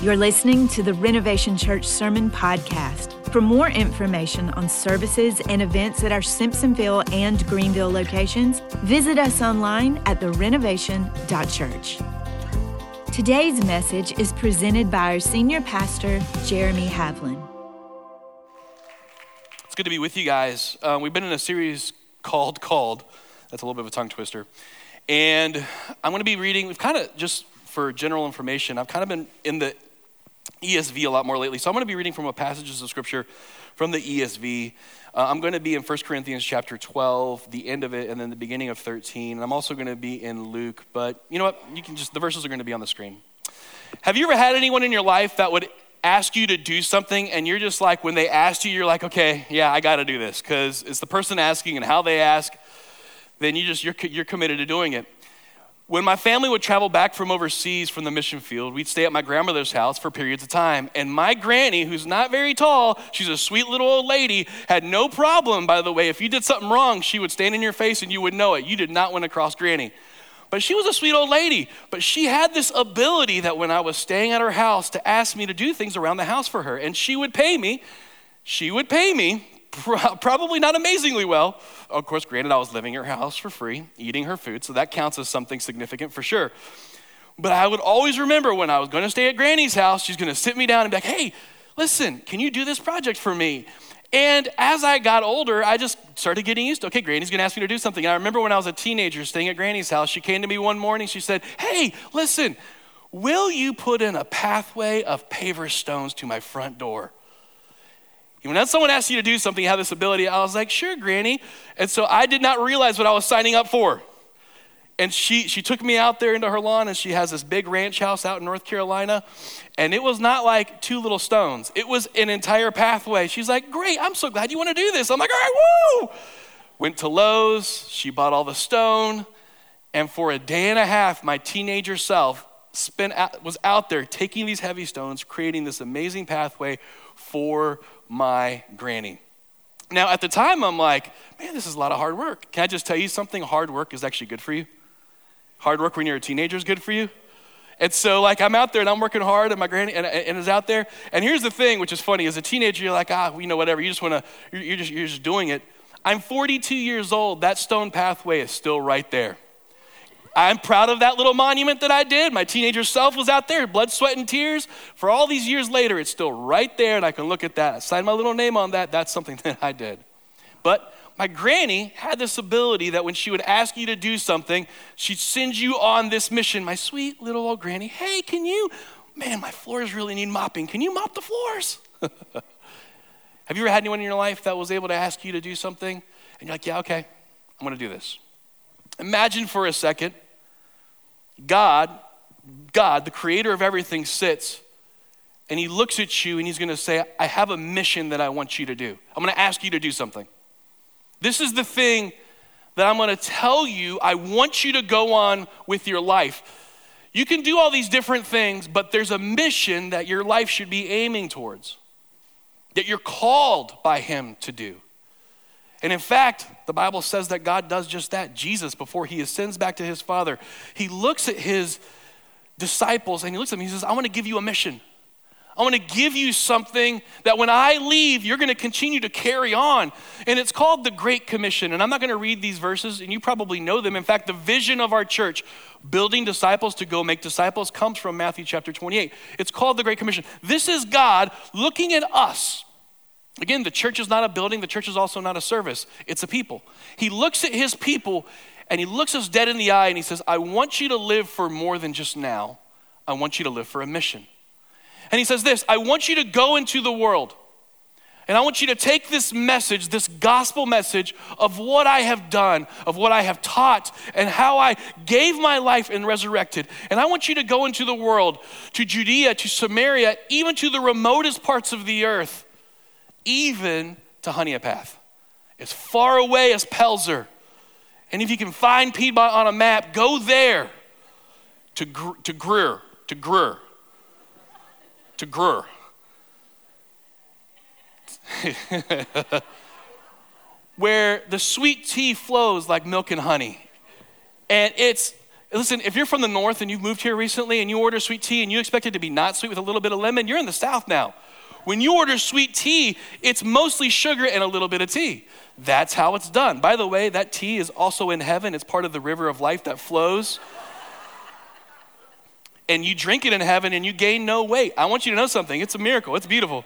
You're listening to the Renovation Church Sermon Podcast. For more information on services and events at our Simpsonville and Greenville locations, visit us online at therenovation.church. Today's message is presented by our senior pastor, Jeremy Havlin. It's good to be with you guys. Uh, we've been in a series called Called. That's a little bit of a tongue twister. And I'm going to be reading, we've kind of, just for general information, I've kind of been in the ESV a lot more lately. So I'm going to be reading from a passages of scripture from the ESV. Uh, I'm going to be in 1 Corinthians chapter 12, the end of it, and then the beginning of 13. And I'm also going to be in Luke. But you know what? You can just, the verses are going to be on the screen. Have you ever had anyone in your life that would ask you to do something and you're just like, when they asked you, you're like, okay, yeah, I got to do this because it's the person asking and how they ask, then you just, you're, you're committed to doing it. When my family would travel back from overseas from the mission field, we'd stay at my grandmother's house for periods of time. And my granny, who's not very tall, she's a sweet little old lady, had no problem, by the way. If you did something wrong, she would stand in your face and you would know it. You did not win across granny. But she was a sweet old lady. But she had this ability that when I was staying at her house to ask me to do things around the house for her. And she would pay me. She would pay me probably not amazingly well. Of course, granted, I was living in her house for free, eating her food, so that counts as something significant for sure. But I would always remember when I was going to stay at Granny's house, she's going to sit me down and be like, hey, listen, can you do this project for me? And as I got older, I just started getting used to, okay, Granny's gonna ask me to do something. And I remember when I was a teenager staying at Granny's house, she came to me one morning, she said, hey, listen, will you put in a pathway of paver stones to my front door? When someone asks you to do something, you have this ability, I was like, sure, Granny. And so I did not realize what I was signing up for. And she, she took me out there into her lawn, and she has this big ranch house out in North Carolina. And it was not like two little stones, it was an entire pathway. She's like, Great, I'm so glad you want to do this. I'm like, All right, woo! Went to Lowe's, she bought all the stone. And for a day and a half, my teenager self spent, was out there taking these heavy stones, creating this amazing pathway for my granny. Now, at the time, I'm like, man, this is a lot of hard work. Can I just tell you something? Hard work is actually good for you. Hard work when you're a teenager is good for you. And so, like, I'm out there and I'm working hard, and my granny and, and is out there. And here's the thing, which is funny: as a teenager, you're like, ah, you know, whatever. You just want to, you're, you're, just, you're just doing it. I'm 42 years old. That stone pathway is still right there. I'm proud of that little monument that I did. My teenager self was out there, blood, sweat, and tears. For all these years later, it's still right there, and I can look at that. I signed my little name on that. That's something that I did. But my granny had this ability that when she would ask you to do something, she'd send you on this mission. My sweet little old granny, hey, can you, man, my floors really need mopping. Can you mop the floors? Have you ever had anyone in your life that was able to ask you to do something? And you're like, yeah, okay, I'm gonna do this. Imagine for a second God, God, the creator of everything, sits and he looks at you and he's gonna say, I have a mission that I want you to do. I'm gonna ask you to do something. This is the thing that I'm gonna tell you, I want you to go on with your life. You can do all these different things, but there's a mission that your life should be aiming towards, that you're called by him to do. And in fact, the Bible says that God does just that. Jesus, before he ascends back to his Father, he looks at his disciples and he looks at them. He says, I want to give you a mission. I want to give you something that when I leave, you're going to continue to carry on. And it's called the Great Commission. And I'm not going to read these verses, and you probably know them. In fact, the vision of our church, building disciples to go make disciples, comes from Matthew chapter 28. It's called the Great Commission. This is God looking at us Again, the church is not a building, the church is also not a service, it's a people. He looks at his people and he looks us dead in the eye and he says, I want you to live for more than just now. I want you to live for a mission. And he says this I want you to go into the world. And I want you to take this message, this gospel message of what I have done, of what I have taught, and how I gave my life and resurrected. And I want you to go into the world, to Judea, to Samaria, even to the remotest parts of the earth even to Honea Path, as far away as Pelzer. And if you can find Piedmont on a map, go there to, Gr- to Greer, to Greer, to Greer. Where the sweet tea flows like milk and honey. And it's Listen, if you're from the north and you've moved here recently and you order sweet tea and you expect it to be not sweet with a little bit of lemon, you're in the south now. When you order sweet tea, it's mostly sugar and a little bit of tea. That's how it's done. By the way, that tea is also in heaven. It's part of the river of life that flows. and you drink it in heaven and you gain no weight. I want you to know something. It's a miracle. It's beautiful.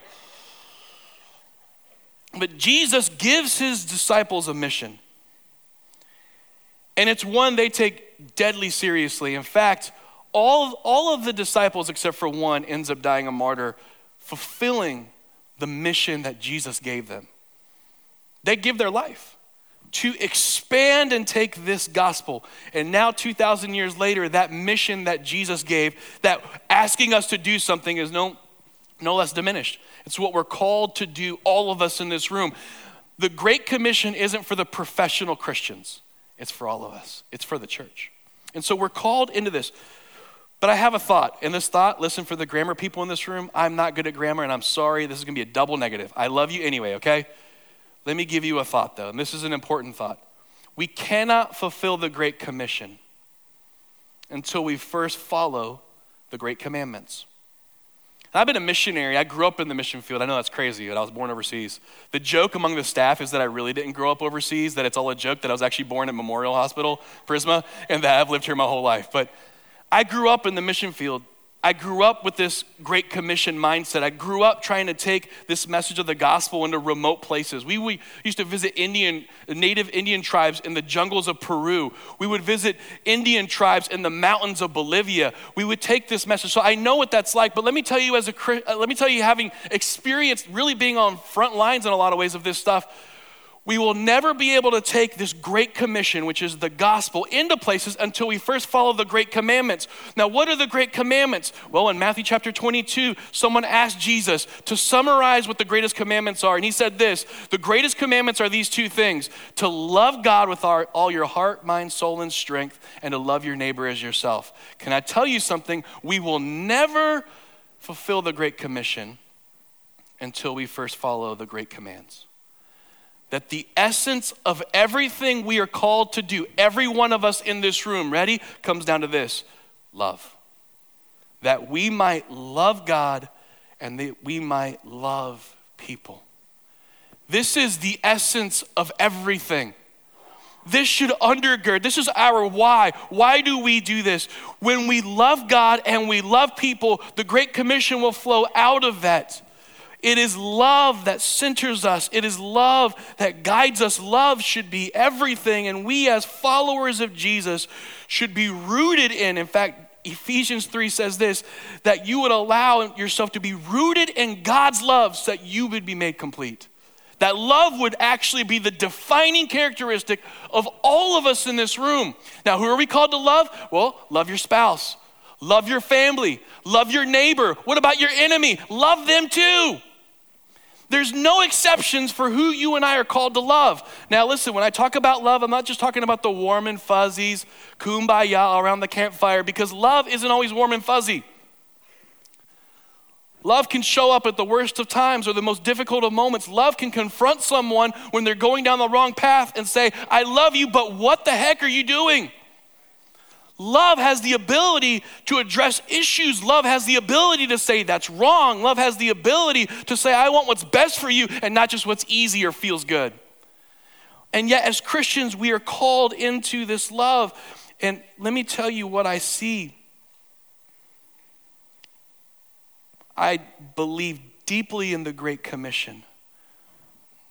But Jesus gives his disciples a mission. And it's one they take deadly seriously. In fact, all, all of the disciples, except for one, ends up dying a martyr, fulfilling the mission that Jesus gave them. They give their life to expand and take this gospel. And now, 2,000 years later, that mission that Jesus gave, that asking us to do something, is no, no less diminished. It's what we're called to do, all of us in this room. The Great Commission isn't for the professional Christians, it's for all of us, it's for the church. And so we're called into this. But I have a thought, and this thought, listen for the grammar people in this room, I'm not good at grammar, and I'm sorry, this is gonna be a double negative. I love you anyway, okay? Let me give you a thought, though, and this is an important thought. We cannot fulfill the Great Commission until we first follow the Great Commandments. I've been a missionary. I grew up in the mission field. I know that's crazy, but I was born overseas. The joke among the staff is that I really didn't grow up overseas, that it's all a joke that I was actually born at Memorial Hospital, Prisma, and that I've lived here my whole life. But I grew up in the mission field I grew up with this Great Commission mindset. I grew up trying to take this message of the gospel into remote places. We, we, used to visit Indian, native Indian tribes in the jungles of Peru. We would visit Indian tribes in the mountains of Bolivia. We would take this message. So I know what that's like, but let me tell you, as a, uh, let me tell you, having experienced really being on front lines in a lot of ways of this stuff, we will never be able to take this great commission, which is the gospel, into places until we first follow the great commandments. Now, what are the great commandments? Well, in Matthew chapter 22, someone asked Jesus to summarize what the greatest commandments are. And he said this The greatest commandments are these two things to love God with our, all your heart, mind, soul, and strength, and to love your neighbor as yourself. Can I tell you something? We will never fulfill the great commission until we first follow the great commands that the essence of everything we are called to do, every one of us in this room, ready, comes down to this love. That we might love God and that we might love people. This is the essence of everything. This should undergird, this is our why. Why do we do this? When we love God and we love people, the Great Commission will flow out of that. It is love that centers us. It is love that guides us. Love should be everything. And we, as followers of Jesus, should be rooted in. In fact, Ephesians 3 says this that you would allow yourself to be rooted in God's love so that you would be made complete. That love would actually be the defining characteristic of all of us in this room. Now, who are we called to love? Well, love your spouse, love your family, love your neighbor. What about your enemy? Love them too. There's no exceptions for who you and I are called to love. Now, listen, when I talk about love, I'm not just talking about the warm and fuzzies, kumbaya around the campfire, because love isn't always warm and fuzzy. Love can show up at the worst of times or the most difficult of moments. Love can confront someone when they're going down the wrong path and say, I love you, but what the heck are you doing? Love has the ability to address issues. Love has the ability to say that's wrong. Love has the ability to say, I want what's best for you and not just what's easy or feels good. And yet, as Christians, we are called into this love. And let me tell you what I see. I believe deeply in the Great Commission.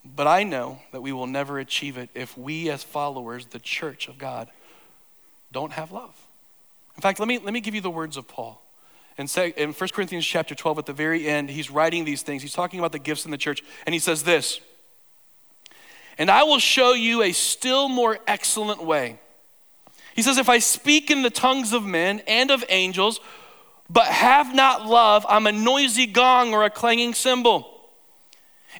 But I know that we will never achieve it if we, as followers, the church of God, don't have love. In fact, let me, let me give you the words of Paul. In, say, in 1 Corinthians chapter 12, at the very end, he's writing these things. He's talking about the gifts in the church, and he says this And I will show you a still more excellent way. He says, If I speak in the tongues of men and of angels, but have not love, I'm a noisy gong or a clanging cymbal.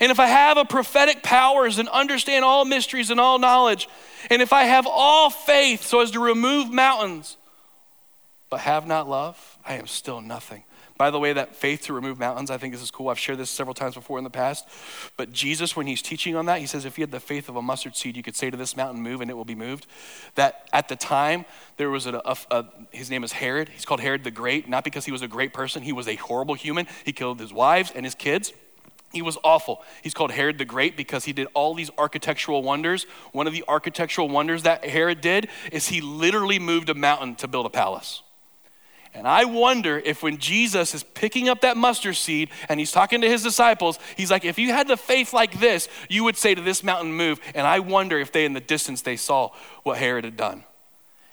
And if I have a prophetic powers and understand all mysteries and all knowledge, and if I have all faith so as to remove mountains, but have not love, I am still nothing. By the way, that faith to remove mountains, I think this is cool. I've shared this several times before in the past. But Jesus, when he's teaching on that, he says if you had the faith of a mustard seed, you could say to this mountain, move, and it will be moved. That at the time, there was a, a, a his name is Herod. He's called Herod the Great, not because he was a great person, he was a horrible human. He killed his wives and his kids. He was awful. He's called Herod the Great because he did all these architectural wonders. One of the architectural wonders that Herod did is he literally moved a mountain to build a palace. And I wonder if when Jesus is picking up that mustard seed and he's talking to his disciples, he's like, if you had the faith like this, you would say to this mountain, move. And I wonder if they in the distance they saw what Herod had done.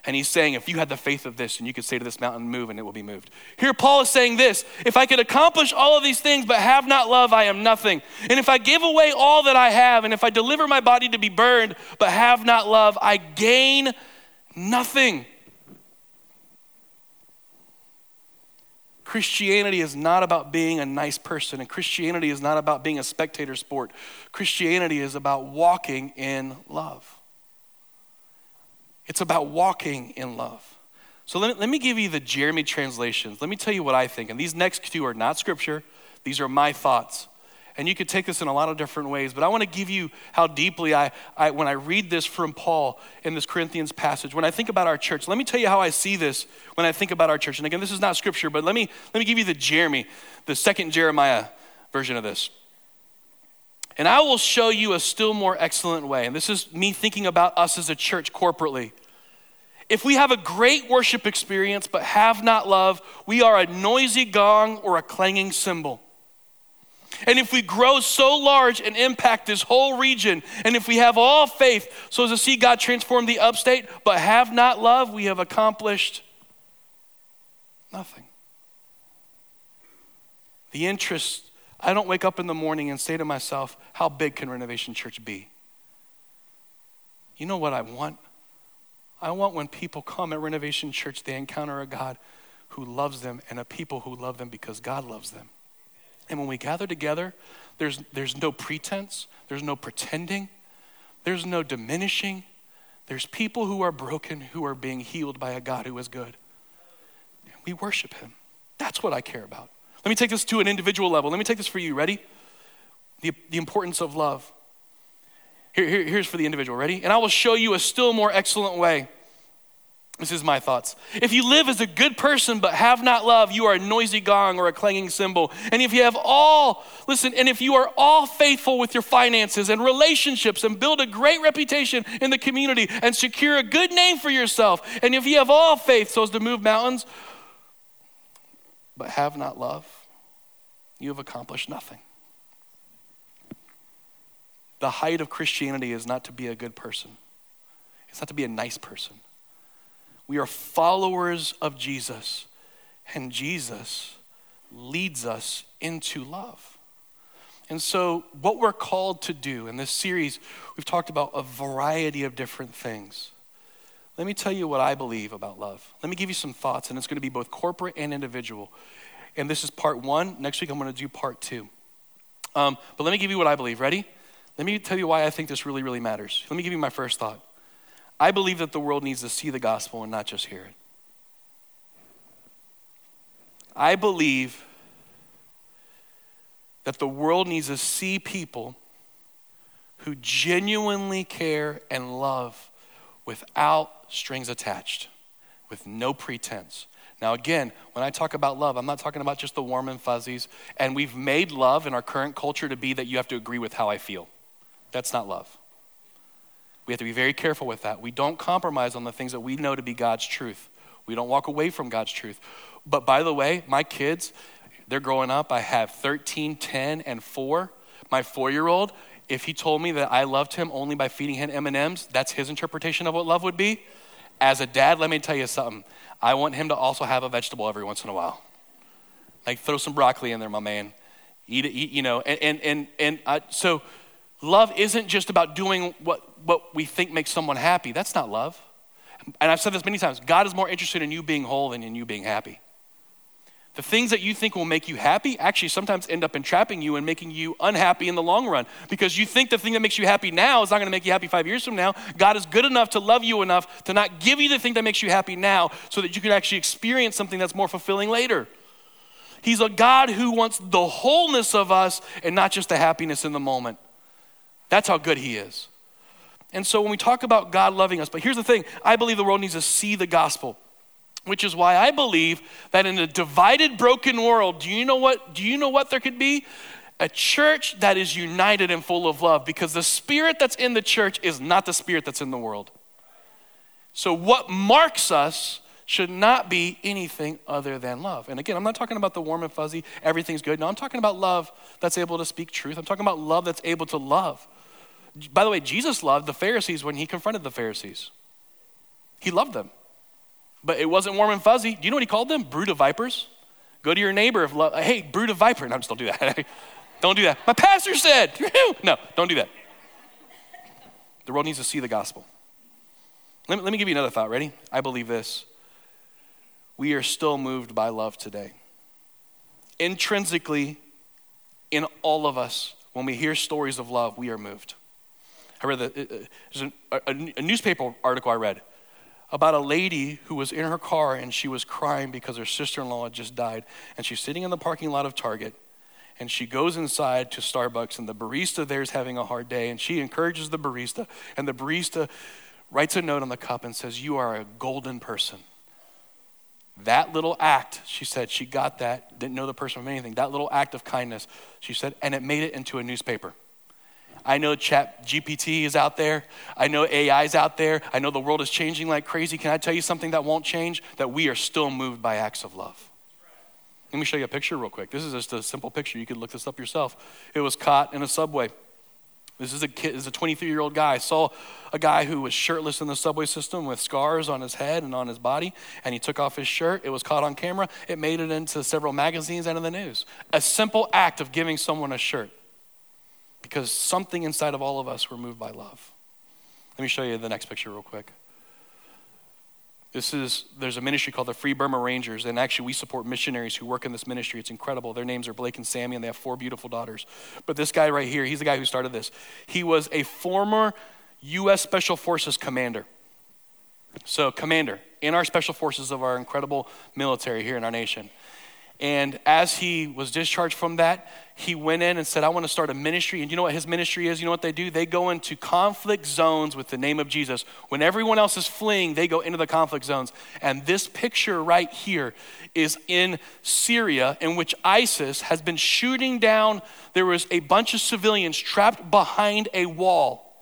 And he's saying, if you had the faith of this, and you could say to this mountain, move, and it will be moved. Here, Paul is saying this if I could accomplish all of these things, but have not love, I am nothing. And if I give away all that I have, and if I deliver my body to be burned, but have not love, I gain nothing. Christianity is not about being a nice person, and Christianity is not about being a spectator sport. Christianity is about walking in love. It's about walking in love. So let me, let me give you the Jeremy translations. Let me tell you what I think. And these next two are not scripture, these are my thoughts. And you could take this in a lot of different ways, but I want to give you how deeply I, I, when I read this from Paul in this Corinthians passage, when I think about our church, let me tell you how I see this when I think about our church. And again, this is not scripture, but let me, let me give you the Jeremy, the second Jeremiah version of this. And I will show you a still more excellent way. And this is me thinking about us as a church corporately. If we have a great worship experience but have not love, we are a noisy gong or a clanging cymbal. And if we grow so large and impact this whole region, and if we have all faith so as to see God transform the upstate, but have not love, we have accomplished nothing. The interest, I don't wake up in the morning and say to myself, how big can Renovation Church be? You know what I want? I want when people come at Renovation Church, they encounter a God who loves them and a people who love them because God loves them. And when we gather together, there's, there's no pretense, there's no pretending, there's no diminishing. There's people who are broken who are being healed by a God who is good. And we worship him. That's what I care about. Let me take this to an individual level. Let me take this for you. Ready? The, the importance of love. Here, here, here's for the individual. Ready? And I will show you a still more excellent way. This is my thoughts. If you live as a good person but have not love, you are a noisy gong or a clanging cymbal. And if you have all, listen, and if you are all faithful with your finances and relationships and build a great reputation in the community and secure a good name for yourself, and if you have all faith so as to move mountains but have not love, you have accomplished nothing. The height of Christianity is not to be a good person, it's not to be a nice person. We are followers of Jesus, and Jesus leads us into love. And so, what we're called to do in this series, we've talked about a variety of different things. Let me tell you what I believe about love. Let me give you some thoughts, and it's going to be both corporate and individual. And this is part one. Next week, I'm going to do part two. Um, but let me give you what I believe. Ready? Let me tell you why I think this really, really matters. Let me give you my first thought. I believe that the world needs to see the gospel and not just hear it. I believe that the world needs to see people who genuinely care and love without strings attached, with no pretense. Now, again, when I talk about love, I'm not talking about just the warm and fuzzies. And we've made love in our current culture to be that you have to agree with how I feel. That's not love. We have to be very careful with that. We don't compromise on the things that we know to be God's truth. We don't walk away from God's truth. But by the way, my kids, they're growing up. I have 13, 10, and 4. My 4-year-old, if he told me that I loved him only by feeding him M&Ms, that's his interpretation of what love would be. As a dad, let me tell you something. I want him to also have a vegetable every once in a while. Like throw some broccoli in there, my man. Eat it, you know. And and and, and uh, so love isn't just about doing what what we think makes someone happy. That's not love. And I've said this many times God is more interested in you being whole than in you being happy. The things that you think will make you happy actually sometimes end up entrapping you and making you unhappy in the long run because you think the thing that makes you happy now is not going to make you happy five years from now. God is good enough to love you enough to not give you the thing that makes you happy now so that you can actually experience something that's more fulfilling later. He's a God who wants the wholeness of us and not just the happiness in the moment. That's how good He is. And so when we talk about God loving us, but here's the thing I believe the world needs to see the gospel, which is why I believe that in a divided, broken world, do you know what, do you know what there could be? A church that is united and full of love because the spirit that's in the church is not the spirit that's in the world. So, what marks us should not be anything other than love. And again, I'm not talking about the warm and fuzzy, everything's good. No, I'm talking about love that's able to speak truth. I'm talking about love that's able to love. By the way, Jesus loved the Pharisees when he confronted the Pharisees. He loved them. But it wasn't warm and fuzzy. Do you know what he called them? Brood of vipers. Go to your neighbor. If hey, brood of viper. No, just don't do that. don't do that. My pastor said. no, don't do that. The world needs to see the gospel. Let me, let me give you another thought. Ready? I believe this we are still moved by love today. Intrinsically, in all of us, when we hear stories of love, we are moved. I read the, uh, uh, there's a, a newspaper article I read about a lady who was in her car and she was crying because her sister in law had just died. And she's sitting in the parking lot of Target and she goes inside to Starbucks and the barista there is having a hard day and she encourages the barista and the barista writes a note on the cup and says, You are a golden person. That little act, she said, she got that, didn't know the person from anything. That little act of kindness, she said, and it made it into a newspaper. I know Chat GPT is out there. I know AI is out there. I know the world is changing like crazy. Can I tell you something that won't change? That we are still moved by acts of love. Let me show you a picture real quick. This is just a simple picture. You could look this up yourself. It was caught in a subway. This is a kid, is a 23 year old guy. Saw a guy who was shirtless in the subway system with scars on his head and on his body, and he took off his shirt. It was caught on camera. It made it into several magazines and in the news. A simple act of giving someone a shirt because something inside of all of us were moved by love. Let me show you the next picture real quick. This is, there's a ministry called the Free Burma Rangers, and actually we support missionaries who work in this ministry. It's incredible. Their names are Blake and Sammy, and they have four beautiful daughters. But this guy right here, he's the guy who started this. He was a former U.S. Special Forces commander. So, commander in our special forces of our incredible military here in our nation. And as he was discharged from that, he went in and said, I want to start a ministry. And you know what his ministry is? You know what they do? They go into conflict zones with the name of Jesus. When everyone else is fleeing, they go into the conflict zones. And this picture right here is in Syria, in which ISIS has been shooting down. There was a bunch of civilians trapped behind a wall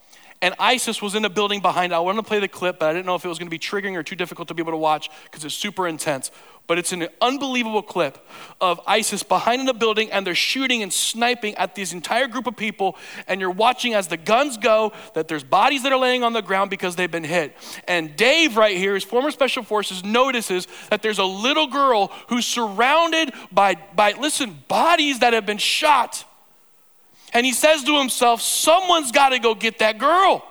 and ISIS was in a building behind. I wanted to play the clip, but I didn't know if it was going to be triggering or too difficult to be able to watch because it's super intense. But it's an unbelievable clip of ISIS behind in a building, and they're shooting and sniping at this entire group of people. And you're watching as the guns go, that there's bodies that are laying on the ground because they've been hit. And Dave, right here, his former special forces, notices that there's a little girl who's surrounded by, by listen, bodies that have been shot and he says to himself, Someone's got to go get that girl.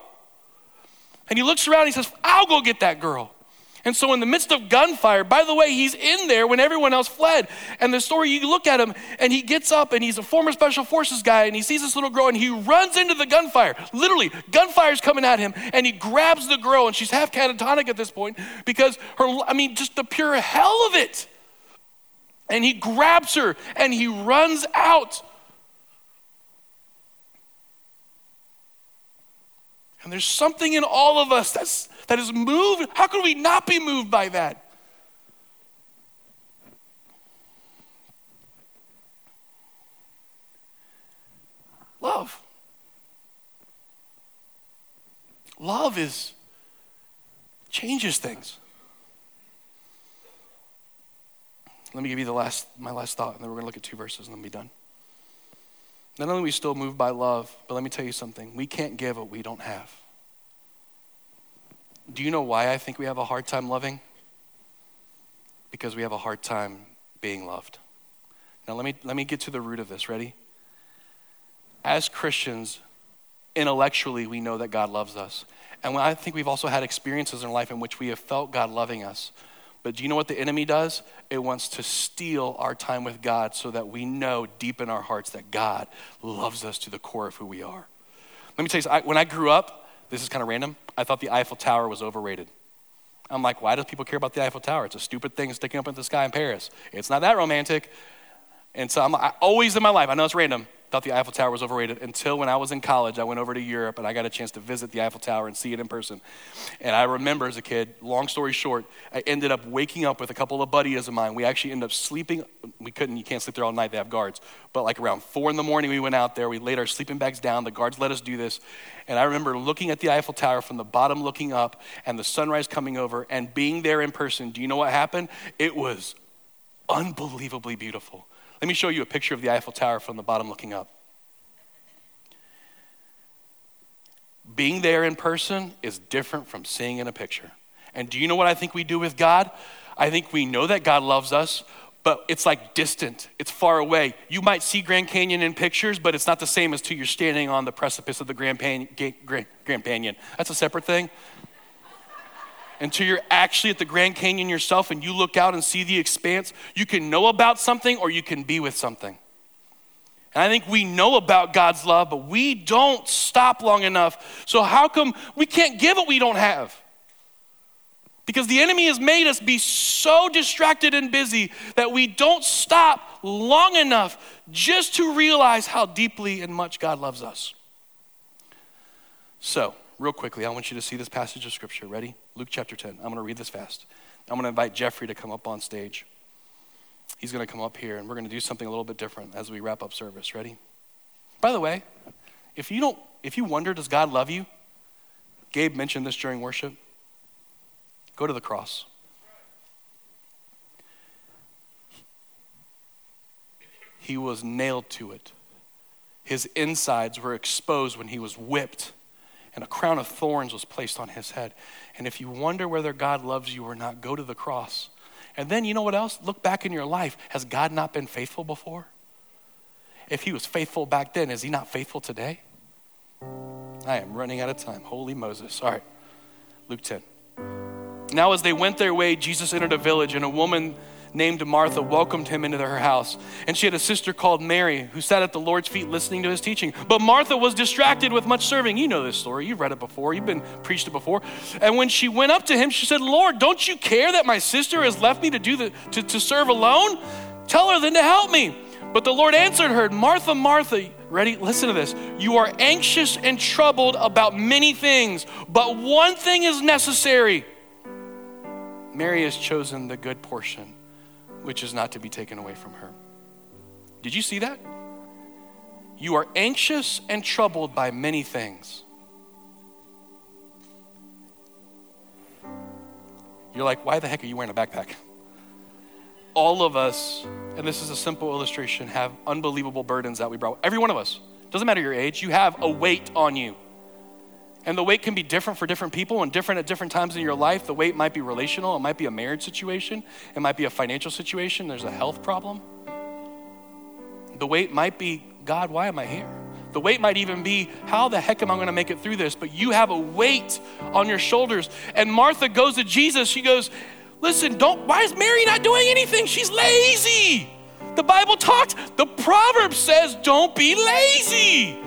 And he looks around and he says, I'll go get that girl. And so, in the midst of gunfire, by the way, he's in there when everyone else fled. And the story, you look at him, and he gets up, and he's a former special forces guy, and he sees this little girl, and he runs into the gunfire. Literally, gunfire's coming at him, and he grabs the girl, and she's half catatonic at this point because her, I mean, just the pure hell of it. And he grabs her, and he runs out. And there's something in all of us that's, that is moved. How could we not be moved by that? Love. Love is changes things. Let me give you the last my last thought, and then we're going to look at two verses and then be done. Not only are we still moved by love, but let me tell you something. We can't give what we don't have. Do you know why I think we have a hard time loving? Because we have a hard time being loved. Now, let me, let me get to the root of this. Ready? As Christians, intellectually, we know that God loves us. And I think we've also had experiences in life in which we have felt God loving us. But do you know what the enemy does? It wants to steal our time with God so that we know deep in our hearts that God loves us to the core of who we are. Let me tell you, when I grew up, this is kind of random, I thought the Eiffel Tower was overrated. I'm like, why do people care about the Eiffel Tower? It's a stupid thing sticking up in the sky in Paris. It's not that romantic. And so I'm I, always in my life, I know it's random, thought the Eiffel Tower was overrated until when I was in college, I went over to Europe and I got a chance to visit the Eiffel Tower and see it in person. And I remember as a kid, long story short, I ended up waking up with a couple of buddies of mine. We actually ended up sleeping. We couldn't, you can't sleep there all night, they have guards. But like around four in the morning, we went out there, we laid our sleeping bags down, the guards let us do this. And I remember looking at the Eiffel Tower from the bottom looking up and the sunrise coming over and being there in person. Do you know what happened? It was unbelievably beautiful. Let me show you a picture of the Eiffel Tower from the bottom looking up. Being there in person is different from seeing in a picture. And do you know what I think we do with God? I think we know that God loves us, but it's like distant, it's far away. You might see Grand Canyon in pictures, but it's not the same as to you're standing on the precipice of the Grand, Pan- Grand, Canyon. That's a separate thing. Until you're actually at the Grand Canyon yourself and you look out and see the expanse, you can know about something or you can be with something. And I think we know about God's love, but we don't stop long enough. So, how come we can't give what we don't have? Because the enemy has made us be so distracted and busy that we don't stop long enough just to realize how deeply and much God loves us. So, real quickly, I want you to see this passage of scripture. Ready? Luke chapter 10. I'm going to read this fast. I'm going to invite Jeffrey to come up on stage. He's going to come up here and we're going to do something a little bit different as we wrap up service. Ready? By the way, if you don't if you wonder does God love you? Gabe mentioned this during worship. Go to the cross. He was nailed to it. His insides were exposed when he was whipped, and a crown of thorns was placed on his head. And if you wonder whether God loves you or not, go to the cross. And then you know what else? Look back in your life. Has God not been faithful before? If he was faithful back then, is he not faithful today? I am running out of time. Holy Moses. All right, Luke 10. Now, as they went their way, Jesus entered a village, and a woman named Martha welcomed him into her house. And she had a sister called Mary who sat at the Lord's feet listening to his teaching. But Martha was distracted with much serving. You know this story. You've read it before. You've been preached it before. And when she went up to him, she said, Lord, don't you care that my sister has left me to do the to, to serve alone? Tell her then to help me. But the Lord answered her, Martha, Martha, ready? Listen to this. You are anxious and troubled about many things, but one thing is necessary. Mary has chosen the good portion which is not to be taken away from her. Did you see that? You are anxious and troubled by many things. You're like, why the heck are you wearing a backpack? All of us, and this is a simple illustration, have unbelievable burdens that we brought. Every one of us. Doesn't matter your age, you have a weight on you. And the weight can be different for different people and different at different times in your life. The weight might be relational, it might be a marriage situation, it might be a financial situation, there's a health problem. The weight might be, God, why am I here? The weight might even be, how the heck am I going to make it through this? But you have a weight on your shoulders. And Martha goes to Jesus. She goes, Listen, don't, why is Mary not doing anything? She's lazy. The Bible talks, the proverb says, don't be lazy.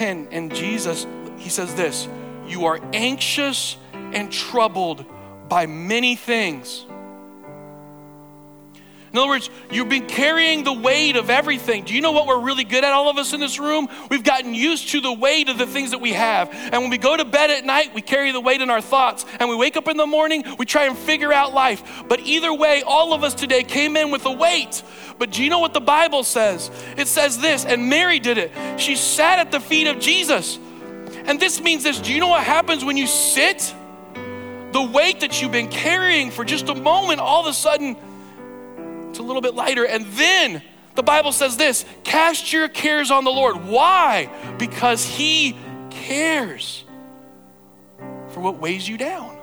And, and Jesus, he says this You are anxious and troubled by many things. In other words, you've been carrying the weight of everything. Do you know what we're really good at, all of us in this room? We've gotten used to the weight of the things that we have. And when we go to bed at night, we carry the weight in our thoughts. And we wake up in the morning, we try and figure out life. But either way, all of us today came in with a weight. But do you know what the Bible says? It says this, and Mary did it. She sat at the feet of Jesus. And this means this do you know what happens when you sit? The weight that you've been carrying for just a moment, all of a sudden, it's a little bit lighter. And then the Bible says this cast your cares on the Lord. Why? Because He cares for what weighs you down.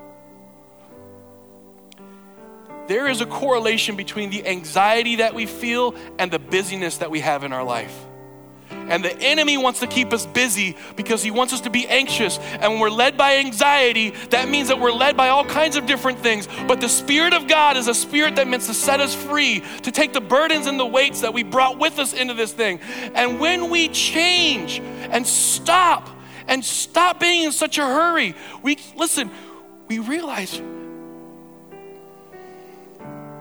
There is a correlation between the anxiety that we feel and the busyness that we have in our life. And the enemy wants to keep us busy because he wants us to be anxious. And when we're led by anxiety, that means that we're led by all kinds of different things. But the Spirit of God is a spirit that meant to set us free, to take the burdens and the weights that we brought with us into this thing. And when we change and stop and stop being in such a hurry, we listen, we realize,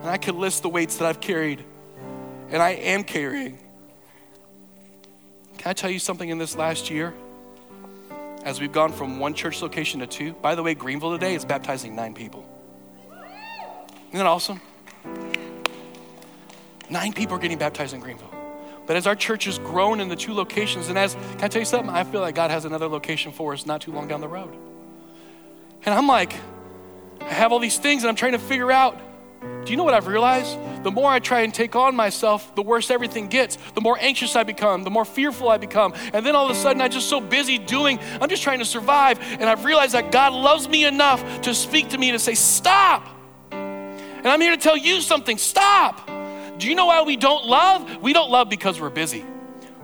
and I could list the weights that I've carried and I am carrying. Can I tell you something in this last year? As we've gone from one church location to two, by the way, Greenville today is baptizing nine people. Isn't that awesome? Nine people are getting baptized in Greenville. But as our church has grown in the two locations, and as, can I tell you something? I feel like God has another location for us not too long down the road. And I'm like, I have all these things and I'm trying to figure out do you know what I've realized? The more I try and take on myself, the worse everything gets. The more anxious I become, the more fearful I become. And then all of a sudden, I'm just so busy doing, I'm just trying to survive. And I've realized that God loves me enough to speak to me to say, Stop. And I'm here to tell you something stop. Do you know why we don't love? We don't love because we're busy.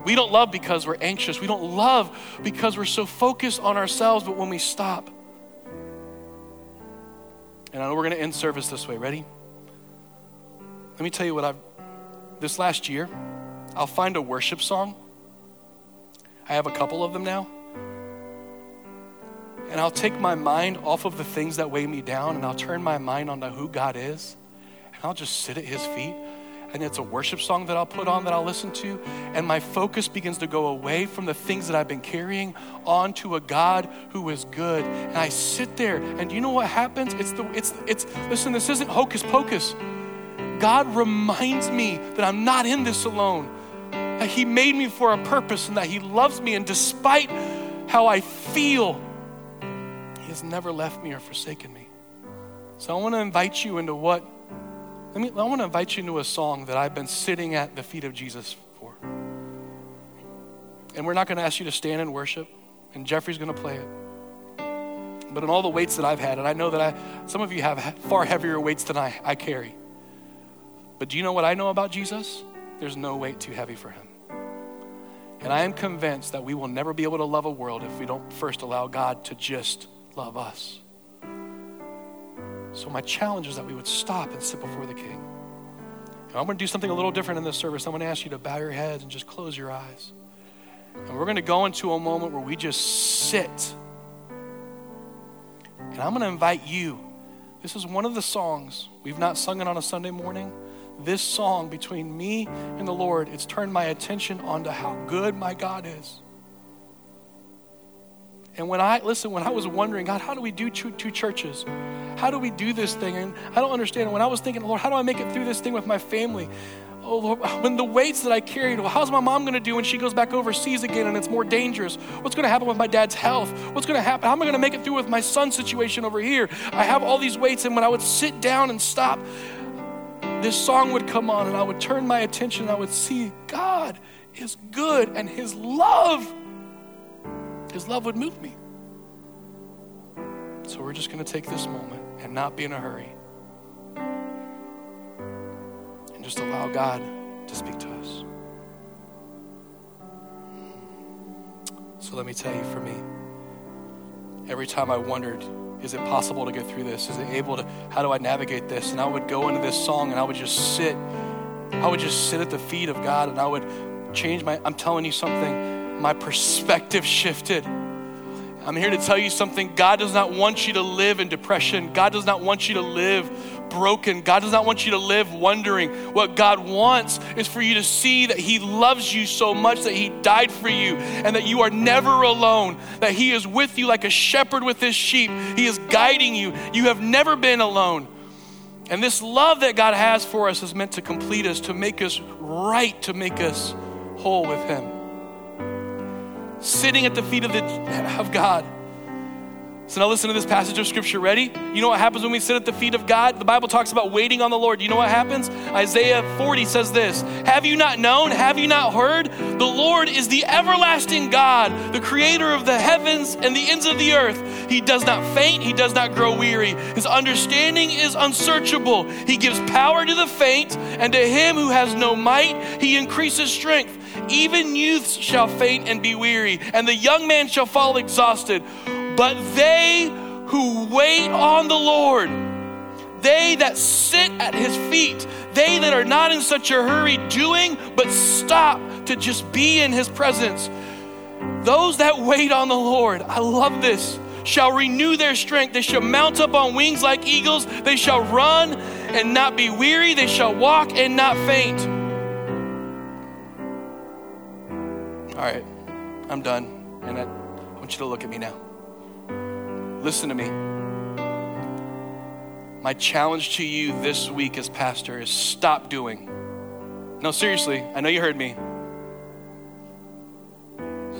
We don't love because we're anxious. We don't love because we're so focused on ourselves. But when we stop, and I know we're going to end service this way. Ready? Let me tell you what I've, this last year, I'll find a worship song. I have a couple of them now. And I'll take my mind off of the things that weigh me down and I'll turn my mind onto who God is. And I'll just sit at His feet. And it's a worship song that I'll put on that I'll listen to. And my focus begins to go away from the things that I've been carrying onto a God who is good. And I sit there, and you know what happens? It's the, it's, it's, listen, this isn't hocus pocus. God reminds me that I'm not in this alone, that He made me for a purpose and that He loves me. And despite how I feel, He has never left me or forsaken me. So I want to invite you into what, let me, I want to invite you into a song that I've been sitting at the feet of Jesus for. And we're not going to ask you to stand and worship, and Jeffrey's going to play it. But in all the weights that I've had, and I know that I, some of you have far heavier weights than I, I carry. But do you know what I know about Jesus? There's no weight too heavy for him. And I am convinced that we will never be able to love a world if we don't first allow God to just love us. So, my challenge is that we would stop and sit before the King. And I'm going to do something a little different in this service. I'm going to ask you to bow your heads and just close your eyes. And we're going to go into a moment where we just sit. And I'm going to invite you. This is one of the songs. We've not sung it on a Sunday morning this song between me and the Lord, it's turned my attention onto how good my God is. And when I, listen, when I was wondering, God, how do we do two, two churches? How do we do this thing? And I don't understand. When I was thinking, Lord, how do I make it through this thing with my family? Oh, Lord, when the weights that I carried, well, how's my mom going to do when she goes back overseas again and it's more dangerous? What's going to happen with my dad's health? What's going to happen? How am I going to make it through with my son's situation over here? I have all these weights, and when I would sit down and stop, this song would come on and I would turn my attention and I would see God is good and His love, His love would move me. So we're just going to take this moment and not be in a hurry and just allow God to speak to us. So let me tell you, for me, every time I wondered, is it possible to get through this? Is it able to, how do I navigate this? And I would go into this song and I would just sit. I would just sit at the feet of God and I would change my, I'm telling you something, my perspective shifted. I'm here to tell you something. God does not want you to live in depression. God does not want you to live broken. God does not want you to live wondering. What God wants is for you to see that He loves you so much that He died for you and that you are never alone, that He is with you like a shepherd with His sheep. He is guiding you. You have never been alone. And this love that God has for us is meant to complete us, to make us right, to make us whole with Him. Sitting at the feet of, the, of God so now listen to this passage of scripture. Ready? You know what happens when we sit at the feet of God? The Bible talks about waiting on the Lord. You know what happens? Isaiah 40 says this Have you not known? Have you not heard? The Lord is the everlasting God, the creator of the heavens and the ends of the earth. He does not faint, he does not grow weary. His understanding is unsearchable. He gives power to the faint, and to him who has no might, he increases strength. Even youths shall faint and be weary, and the young man shall fall exhausted. But they who wait on the Lord, they that sit at his feet, they that are not in such a hurry doing, but stop to just be in his presence, those that wait on the Lord, I love this, shall renew their strength. They shall mount up on wings like eagles. They shall run and not be weary. They shall walk and not faint. All right, I'm done. And I want you to look at me now. Listen to me. My challenge to you this week as pastor is stop doing. No, seriously, I know you heard me.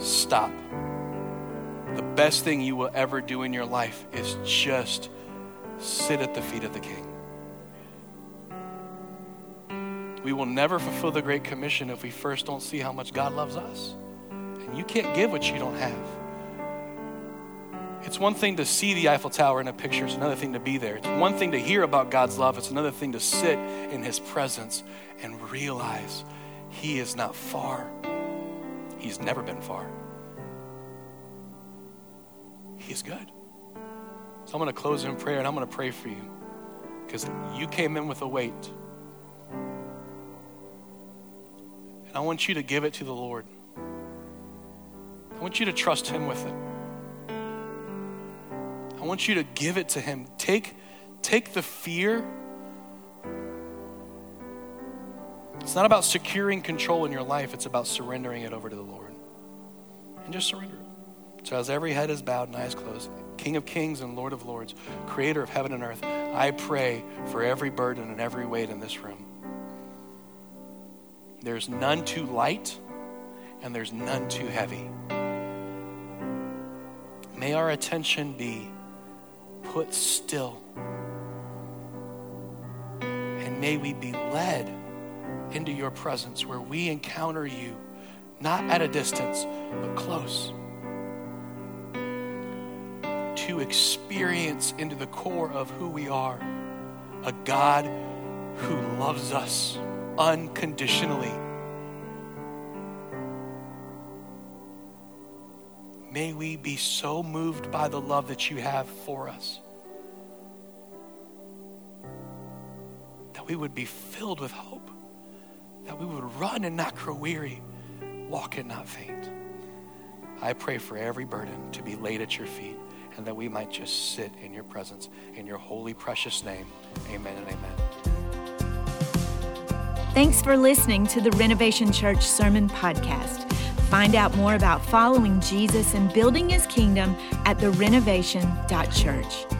Stop. The best thing you will ever do in your life is just sit at the feet of the King. We will never fulfill the Great Commission if we first don't see how much God loves us. And you can't give what you don't have. It's one thing to see the Eiffel Tower in a picture, it's another thing to be there. It's one thing to hear about God's love, it's another thing to sit in His presence and realize He is not far. He's never been far. He's good. So I'm going to close in prayer and I'm going to pray for you because you came in with a weight. And I want you to give it to the Lord. I want you to trust Him with it. I want you to give it to Him. Take, take the fear. It's not about securing control in your life, it's about surrendering it over to the Lord. And just surrender it. So, as every head is bowed and eyes closed, King of kings and Lord of lords, creator of heaven and earth, I pray for every burden and every weight in this room. There's none too light and there's none too heavy. May our attention be put still. And may we be led into your presence where we encounter you, not at a distance, but close. To experience into the core of who we are a God who loves us unconditionally. May we be so moved by the love that you have for us that we would be filled with hope, that we would run and not grow weary, walk and not faint. I pray for every burden to be laid at your feet and that we might just sit in your presence. In your holy, precious name, amen and amen. Thanks for listening to the Renovation Church Sermon Podcast. Find out more about following Jesus and building his kingdom at therenovation.church.